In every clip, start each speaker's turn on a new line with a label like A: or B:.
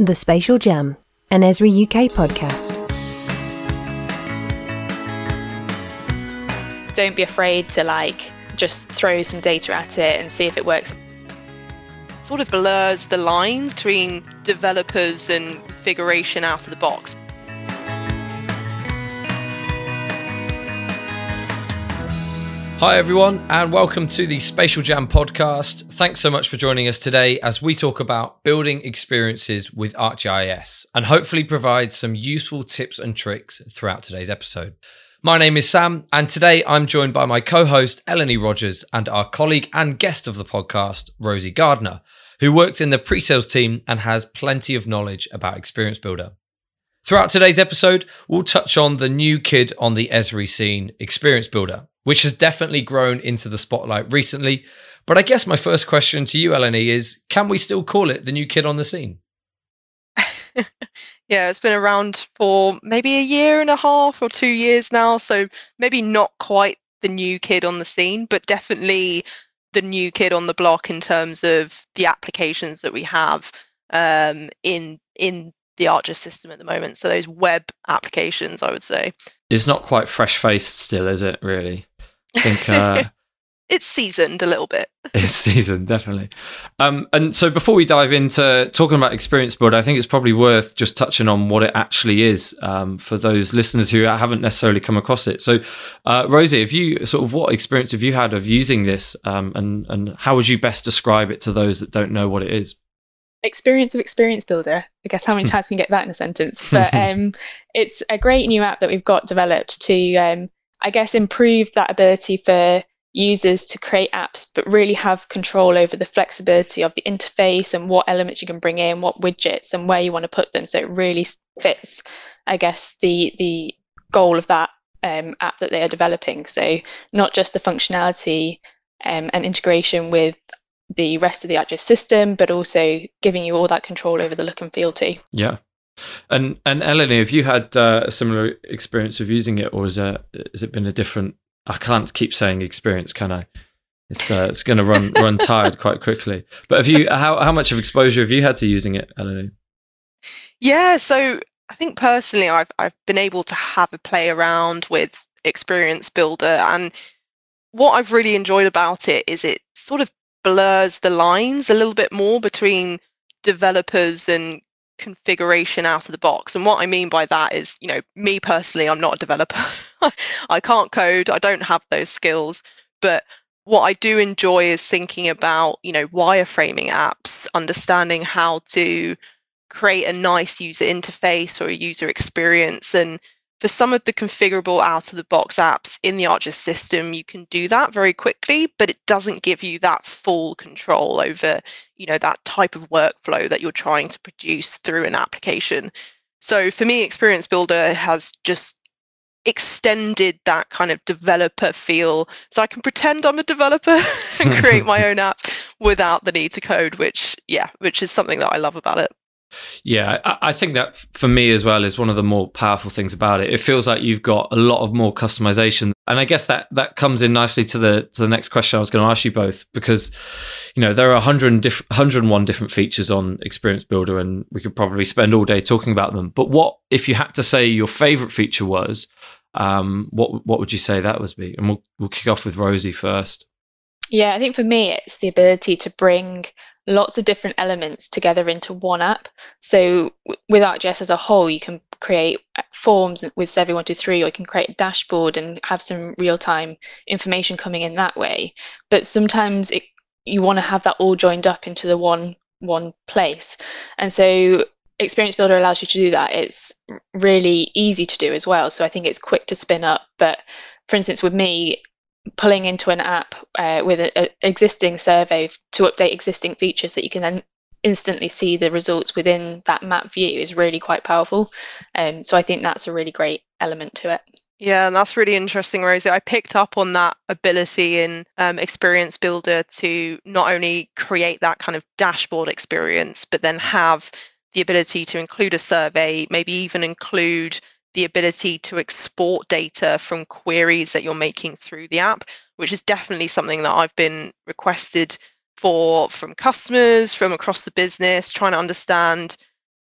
A: The Spatial Jam, an Esri UK podcast.
B: Don't be afraid to like just throw some data at it and see if it works.
C: Sort of blurs the line between developers and configuration out of the box.
D: Hi, everyone, and welcome to the Spatial Jam podcast. Thanks so much for joining us today as we talk about building experiences with ArcGIS and hopefully provide some useful tips and tricks throughout today's episode. My name is Sam, and today I'm joined by my co host, Eleni Rogers, and our colleague and guest of the podcast, Rosie Gardner, who works in the pre sales team and has plenty of knowledge about Experience Builder. Throughout today's episode, we'll touch on the new kid on the Esri scene, Experience Builder, which has definitely grown into the spotlight recently. But I guess my first question to you, Eleni, is can we still call it the new kid on the scene?
C: yeah, it's been around for maybe a year and a half or two years now. So maybe not quite the new kid on the scene, but definitely the new kid on the block in terms of the applications that we have um, in in the ArcGIS system at the moment. So those web applications, I would say.
D: It's not quite fresh faced still, is it? Really, I think. Uh,
C: it's seasoned a little bit.
D: it's seasoned, definitely. Um, and so before we dive into talking about Experience Builder, I think it's probably worth just touching on what it actually is um, for those listeners who haven't necessarily come across it. So, uh, Rosie, have you sort of what experience have you had of using this, um, and and how would you best describe it to those that don't know what it is?
B: experience of experience builder i guess how many times can we get that in a sentence but um, it's a great new app that we've got developed to um, i guess improve that ability for users to create apps but really have control over the flexibility of the interface and what elements you can bring in what widgets and where you want to put them so it really fits i guess the the goal of that um, app that they are developing so not just the functionality um, and integration with the rest of the ArcGIS system, but also giving you all that control over the look and feel too.
D: Yeah. And and Eleni, have you had uh, a similar experience of using it, or is it has it been a different? I can't keep saying experience, can I? It's uh, it's going to run run tired quite quickly. But have you how how much of exposure have you had to using it, Eleni?
C: Yeah, so I think personally, I've I've been able to have a play around with Experience Builder, and what I've really enjoyed about it is it sort of blurs the lines a little bit more between developers and configuration out of the box. And what I mean by that is, you know, me personally, I'm not a developer. I can't code, I don't have those skills. But what I do enjoy is thinking about, you know, wireframing apps, understanding how to create a nice user interface or a user experience and for some of the configurable out of the box apps in the ArcGIS system, you can do that very quickly, but it doesn't give you that full control over, you know, that type of workflow that you're trying to produce through an application. So for me, Experience Builder has just extended that kind of developer feel so i can pretend i'm a developer and create my own app without the need to code which yeah which is something that i love about it
D: yeah, I, think that for me as well is one of the more powerful things about it. It feels like you've got a lot of more customization, and I guess that that comes in nicely to the to the next question I was going to ask you both because you know there are 100 diff- 101 different features on Experience Builder, and we could probably spend all day talking about them. But what if you had to say your favorite feature was? Um, what what would you say that was be? And we'll we'll kick off with Rosie first.
B: Yeah, I think for me it's the ability to bring lots of different elements together into one app. So with ArcGIS as a whole, you can create uh, forms with Survey123 or you can create a dashboard and have some real-time information coming in that way. But sometimes it, you want to have that all joined up into the one one place. And so Experience Builder allows you to do that. It's really easy to do as well. So I think it's quick to spin up. But for instance, with me, pulling into an app uh, with an existing survey to update existing features that you can then instantly see the results within that map view is really quite powerful. Um, so I think that's a really great element to it.
C: Yeah, and that's really interesting, Rosie. I picked up on that ability in um, Experience Builder to not only create that kind of dashboard experience, but then have the ability to include a survey, maybe even include the ability to export data from queries that you're making through the app, which is definitely something that I've been requested for from customers from across the business, trying to understand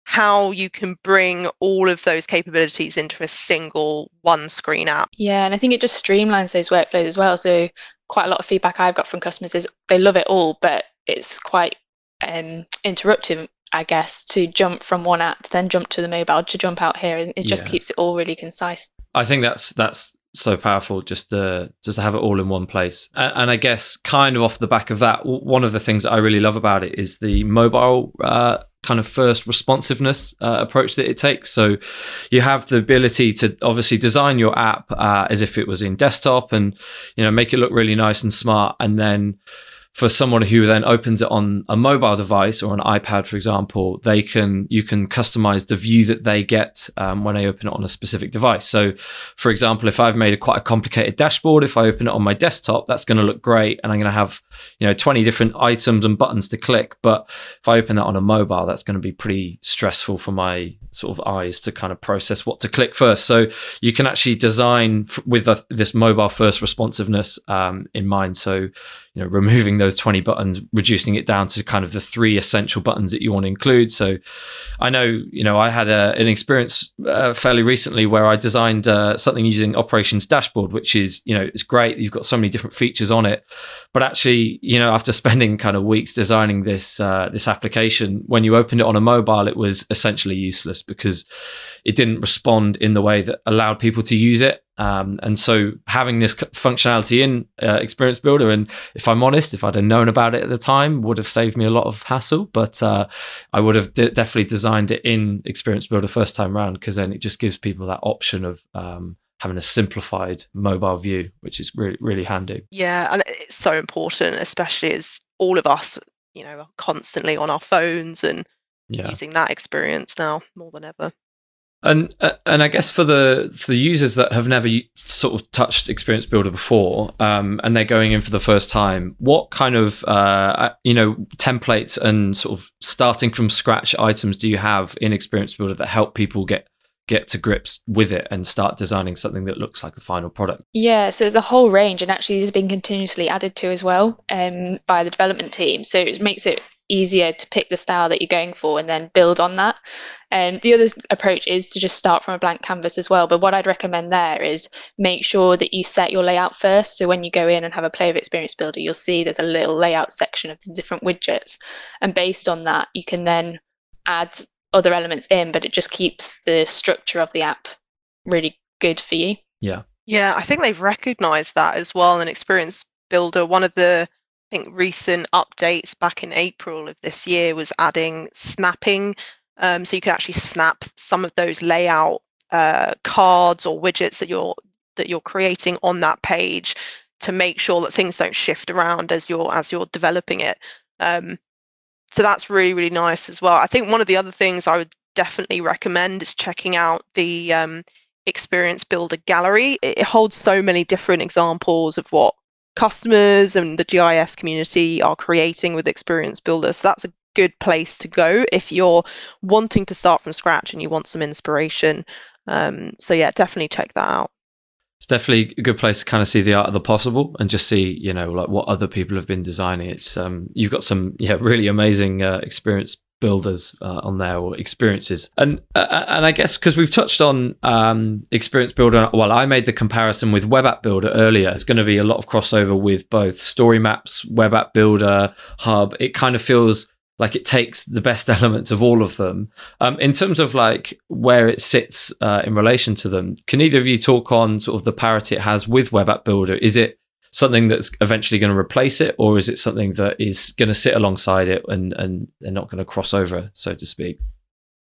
C: how you can bring all of those capabilities into a single one screen app.
B: Yeah, and I think it just streamlines those workflows as well. So quite a lot of feedback I've got from customers is they love it all, but it's quite um, interruptive, I guess, to jump from one app to then jump to the mobile to jump out here. It just
D: Yeah.
B: keeps it all really concise.
D: I think that's that's so powerful just to just to have it all in one place. And, and I guess kind of off the back of that, one of the things that I really love about it is the mobile uh, kind of first responsiveness uh, approach that it takes. So you have the ability to obviously design your app uh, as if it was in desktop and you know make it look really nice and smart, and then for someone who then opens it on a mobile device or an iPad, for example, they can you can customize the view that they get um, when they open it on a specific device. So, for example, if I've made a quite a complicated dashboard, if I open it on my desktop, that's going to look great, and I'm going to have you know 20 different items and buttons to click. But if I open that on a mobile, that's going to be pretty stressful for my sort of eyes to kind of process what to click first. So you can actually design f- with a, this mobile first responsiveness um, in mind. So you know removing those 20 buttons reducing it down to kind of the three essential buttons that you want to include. So i know you know i had a, an experience uh, fairly recently where i designed uh, something using operations dashboard which is you know it's great. You've got so many different features on it. But actually you know after spending kind of weeks designing this uh, this application when you opened it on a mobile it was essentially useless because it didn't respond in the way that allowed people to use it um, and so having this functionality in uh, experience builder and if i'm honest if i'd have known about it at the time would have saved me a lot of hassle but uh, i would have de- definitely designed it in experience builder first time round because then it just gives people that option of um, having a simplified mobile view which is really really handy
C: Yeah, and it's so important, especially as all of us, you know, are constantly on our phones and
D: yeah
C: using that experience now more than ever.
D: And uh, and I guess for the for the users that have never sort of touched Experience Builder before, um, and they're going in for the first time, what kind of uh, you know templates and sort of starting from scratch items do you have in Experience Builder that help people get get to grips with it and start designing something that looks like a final product?
B: Yeah, so there's a whole range, and actually, these have been continuously added to as well um, by the development team. So it makes it easier to pick the style that you're going for and then build on that. And the other approach is to just start from a blank canvas as well. But what I'd recommend there is make sure that you set your layout first. So when you go in and have a play of Experience Builder, you'll see there's a little layout section of the different widgets. And based on that, you can then add other elements in, but it just keeps the structure of the app really good for you.
C: Yeah. Yeah, I think they've recognized that as well in Experience Builder. One of the I think recent updates back in April of this year was adding snapping. Um, so you can actually snap some of those layout uh, cards or widgets that you're that you're creating on that page to make sure that things don't shift around as you're as you're developing it. Um, so that's really really nice as well. I think one of the other things I would definitely recommend is checking out the um, Experience Builder Gallery. It it holds so many different examples of what customers and the GIS community are creating with Experience Builder. So that's a good place to go if you're wanting to start from scratch and you want some inspiration. Um, so yeah, definitely check that out.
D: It's definitely a good place to kind of see the art of the possible and just see, you know, like what other people have been designing. It's um, you've got some, yeah, really amazing uh, experience builders uh, on there or experiences, and uh, and I guess because we've touched on um, experience builder. Well, I made the comparison with web app builder earlier. It's going to be a lot of crossover with both story maps, web app builder, hub. It kind of feels like it takes the best elements of all of them um, in terms of like where it sits uh, in relation to them can either of you talk on sort of the parity it has with web app builder is it something that's eventually going to replace it or is it something that is going to sit alongside it and and they're not going to cross over so to speak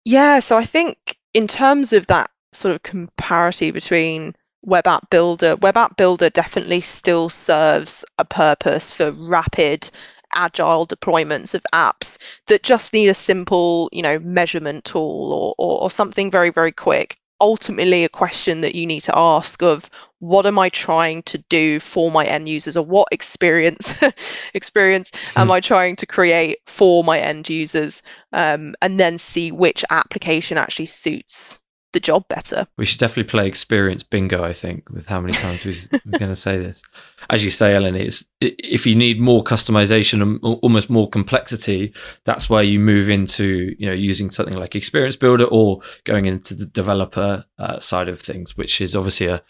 C: Yeah, so I think in terms of that sort of comparity between Web App Builder, Web App Builder definitely still serves a purpose for rapid, agile deployments of apps that just need a simple, you know, measurement tool or, or, or something very, very quick. Ultimately, a question that you need to ask of what am I trying to do for my end users or what experience experience am I trying to create for my end users? um, and then see which application actually suits the job better.
D: We should definitely play experience bingo. I think with how many times we're going to say this. As you say, Eleni, it's if you need more customization and almost more complexity, that's where you move into you know using something like Experience Builder or going into the developer uh, side of things, which is obviously a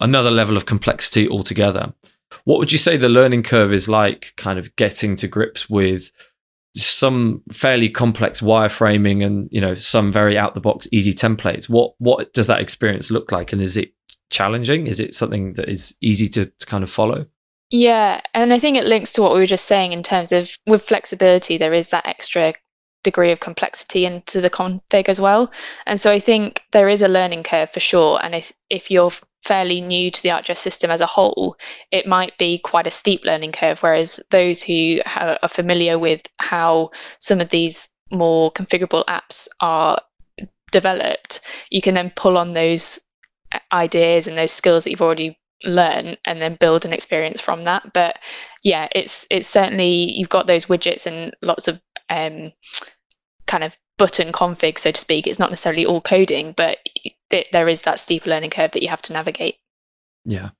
D: another level of complexity altogether. What would you say the learning curve is like? Kind of getting to grips with some fairly complex wireframing and you know some very out the box easy templates. What what does that experience look like? And is it challenging? Is it something that is easy to, to kind of follow?
B: Yeah and i think it links to what we were just saying in terms of with flexibility there is that extra degree of complexity into the config as well. And so i think there is a learning curve for sure. And if, if you're fairly new to the ArcGIS system as a whole, it might be quite a steep learning curve. Whereas those who are familiar with how some of these more configurable apps are developed, you can then pull on those ideas and those skills that you've already learned and then build an experience from that. But yeah, it's it's certainly you've got those widgets and lots of um, kind of button config, so to speak. It's not necessarily all coding, but there is that steep learning curve that you have to navigate.
D: Yeah.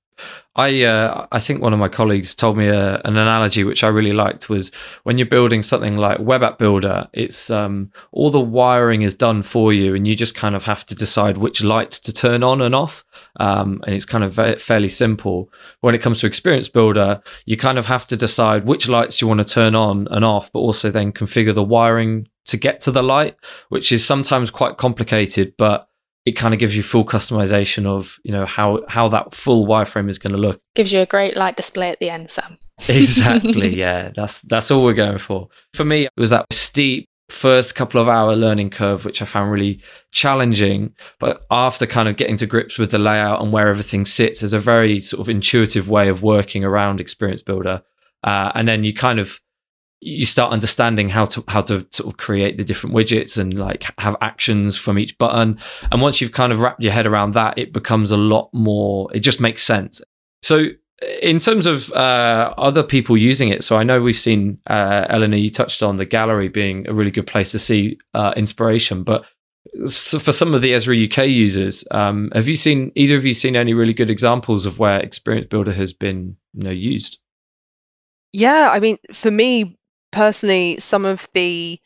D: I uh, I think one of my colleagues told me a, an analogy which I really liked was when you're building something like Web App Builder, it's um, all the wiring is done for you, and you just kind of have to decide which lights to turn on and off, um, and it's kind of fairly simple. When it comes to Experience Builder, you kind of have to decide which lights you want to turn on and off, but also then configure the wiring to get to the light, which is sometimes quite complicated, but it kind of gives you full customization of you know how how that full wireframe is going to look.
B: Gives you a great light display at the end, Sam.
D: exactly. Yeah, that's that's all we're going for. For me, it was that steep first couple of hour learning curve, which I found really challenging. But after kind of getting to grips with the layout and where everything sits, there's a very sort of intuitive way of working around Experience Builder. Uh, and then you kind of you start understanding how to how to sort of create the different widgets and like have actions from each button and once you've kind of wrapped your head around that it becomes a lot more it just makes sense so in terms of uh, other people using it so i know we've seen uh, Eleni you touched on the gallery being a really good place to see uh, inspiration but so for some of the Esri UK users, um, have you seen either of you seen any really good examples of where Experience Builder has been you know, used?
C: Yeah, I mean, for me, personally, some of the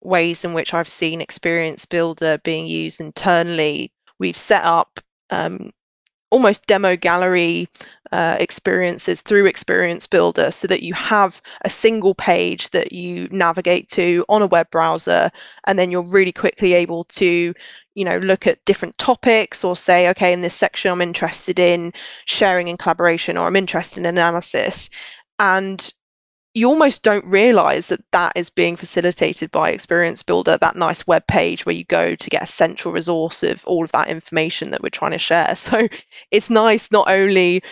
C: ways in which I've seen Experience Builder being used internally, we've set up um, almost demo gallery uh, experiences through Experience Builder so that you have a single page that you navigate to on a web browser, and then you're really quickly able to you know look at different topics or say okay in this section i'm interested in sharing and collaboration or i'm interested in analysis and you almost don't realize that that is being facilitated by experience builder that nice web page where you go to get a central resource of all of that information that we're trying to share so it's nice not only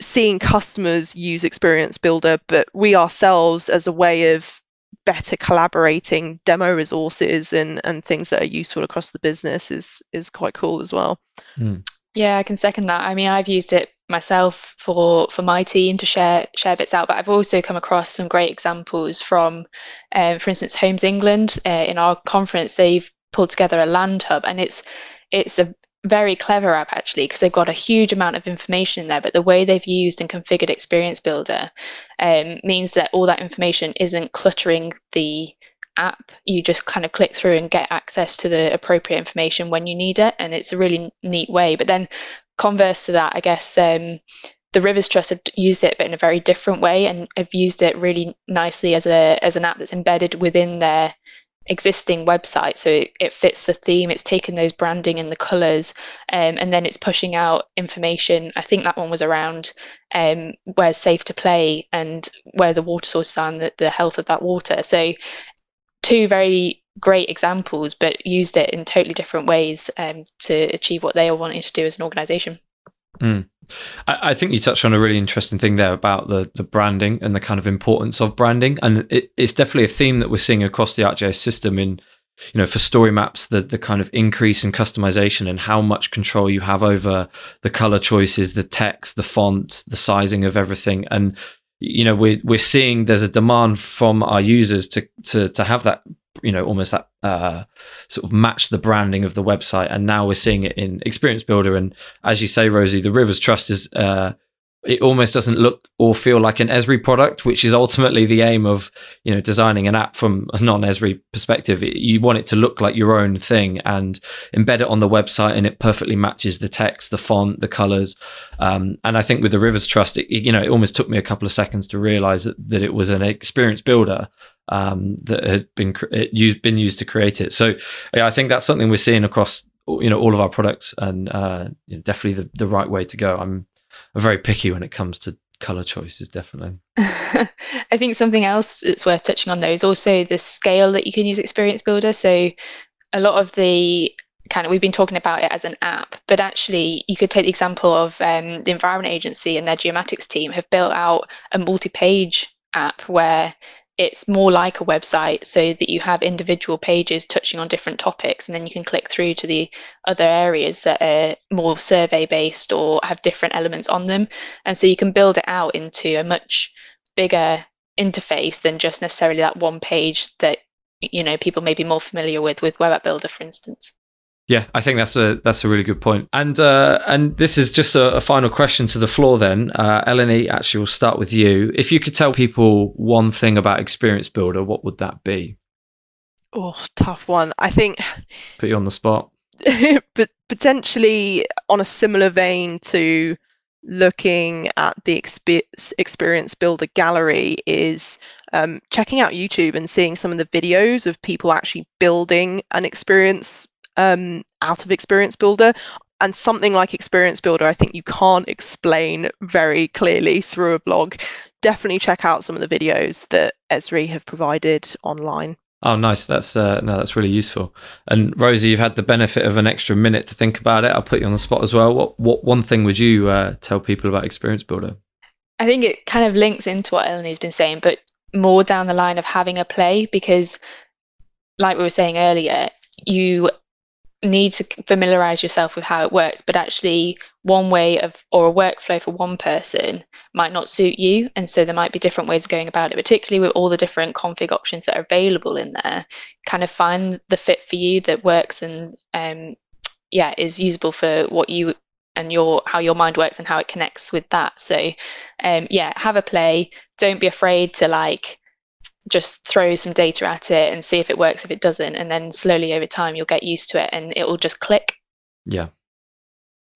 C: seeing customers use experience builder but we ourselves as a way of better collaborating demo resources and and things that are useful across the business is is quite cool as well
B: mm. Yeah i can second that. I mean i've used it myself for for my team to share share bits out but i've also come across some great examples from um, for instance homes england. Uh, in our conference they've pulled together a land hub and it's it's a very clever app actually because they've got a huge amount of information in there but the way they've used and configured experience builder um, means that all that information isn't cluttering the app you just kind of click through and get access to the appropriate information when you need it and it's a really neat way but then converse to that, I guess um, the Rivers Trust have used it, but in a very different way, and have used it really nicely as a as an app that's embedded within their existing website. So it, it fits the theme. It's taken those branding and the colours, um, and then it's pushing out information. I think that one was around um, where's safe to play and where the water sources are and the, the health of that water. So two very great examples, but used it in totally different ways um, to achieve what they are wanting to do as an organization.
D: Mm. I, think you touched on a really interesting thing there about the the branding and the kind of importance of branding, and it, it's definitely a theme that we're seeing across the ArcGIS system. In you know, for story maps, the the kind of increase in customization and how much control you have over the color choices, the text, the font, the sizing of everything, and you know we're we're seeing there's a demand from our users to to to have that you know almost that uh, sort of match the branding of the website. And now we're seeing it in experience builder. And as you say rosie the rivers trust is uh, it almost doesn't look or feel like an Esri product, which is ultimately the aim of you know designing an app from a non-Esri perspective. You want it to look like your own thing and embed it on the website, and it perfectly matches the text, the font, the colors. Um, and I think with the Rivers Trust, it, you know, it almost took me a couple of seconds to realize that, that it was an experience builder um, that had been used been used to create it. So yeah, I think that's something we're seeing across you know all of our products, and uh, you know, definitely the, the right way to go. I'm I'm very picky when it comes to color choices definitely.
B: I think something else that's worth touching on though is also the scale that you can use experience builder. So a lot of the kind of we've been talking about it as an app but actually you could take the example of um, the environment agency and their geomatics team have built out a multi-page app where it's more like a website so that you have individual pages touching on different topics and then you can click through to the other areas that are more survey based or have different elements on them. And so you can build it out into a much bigger interface than just necessarily that one page that you know people may be more familiar with with web app builder for instance
D: yeah, I think that's a that's a really good point. And uh, and this is just a, a, final question to the floor. Then, uh, Eleni, actually, we'll start with you. If you could tell people one thing about Experience Builder, what would that be?
C: Oh, tough one. I think
D: put you on the spot.
C: but potentially on a similar vein to looking at the experience builder gallery is um, checking out youtube and seeing some of the videos of people actually building an experience um, out of Experience Builder. And something like Experience Builder, I think you can't explain very clearly through a blog. Definitely check out some of the videos that Esri have provided online.
D: Oh, nice. That's uh, no, that's really useful. And Rosie, you've had the benefit of an extra minute to think about it. I'll put you on the spot as well. What what one thing would you uh, tell people about Experience Builder?
B: I think it kind of links into what Eleni's been saying, but more down the line of having a play because, like we were saying earlier, you need to familiarize yourself with how it works but actually one way of or a workflow for one person might not suit you and so there might be different ways of going about it particularly with all the different config options that are available in there. Kind of find the fit for you that works and um, yeah is usable for what you and your how your mind works and how it connects with that. So um, yeah have a play. Don't be afraid to like just throw some data at it and see if it works if it doesn't and then slowly over time you'll get used to it and it will just click.
D: Yeah.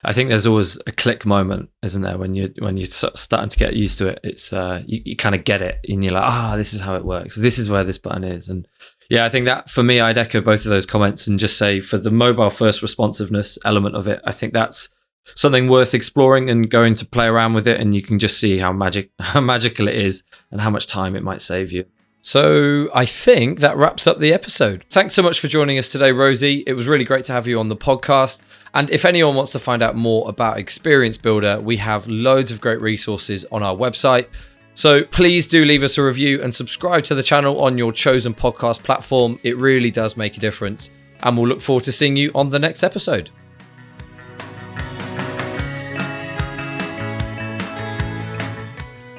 D: I think there's always a click moment isn't there? When you when you're starting to get used to it it's uh you, you kind of get it and you're like ah oh, this is how it works. This is where this button is. And yeah i think that for me i'd echo both of those comments and just say for the mobile first responsiveness element of it i think that's something worth exploring and going to play around with it and you can just see how magic how magical it is and how much time it might save you so I think that wraps up the episode. Thanks so much for joining us today, Rosie. It was really great to have you on the podcast. And if anyone wants to find out more about Experience Builder, we have loads of great resources on our website. So please do leave us a review and subscribe to the channel on your chosen podcast platform. It really does make a difference. And we'll look forward to seeing you on the next episode.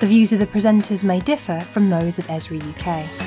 A: The views of the presenters may differ from those of Esri UK.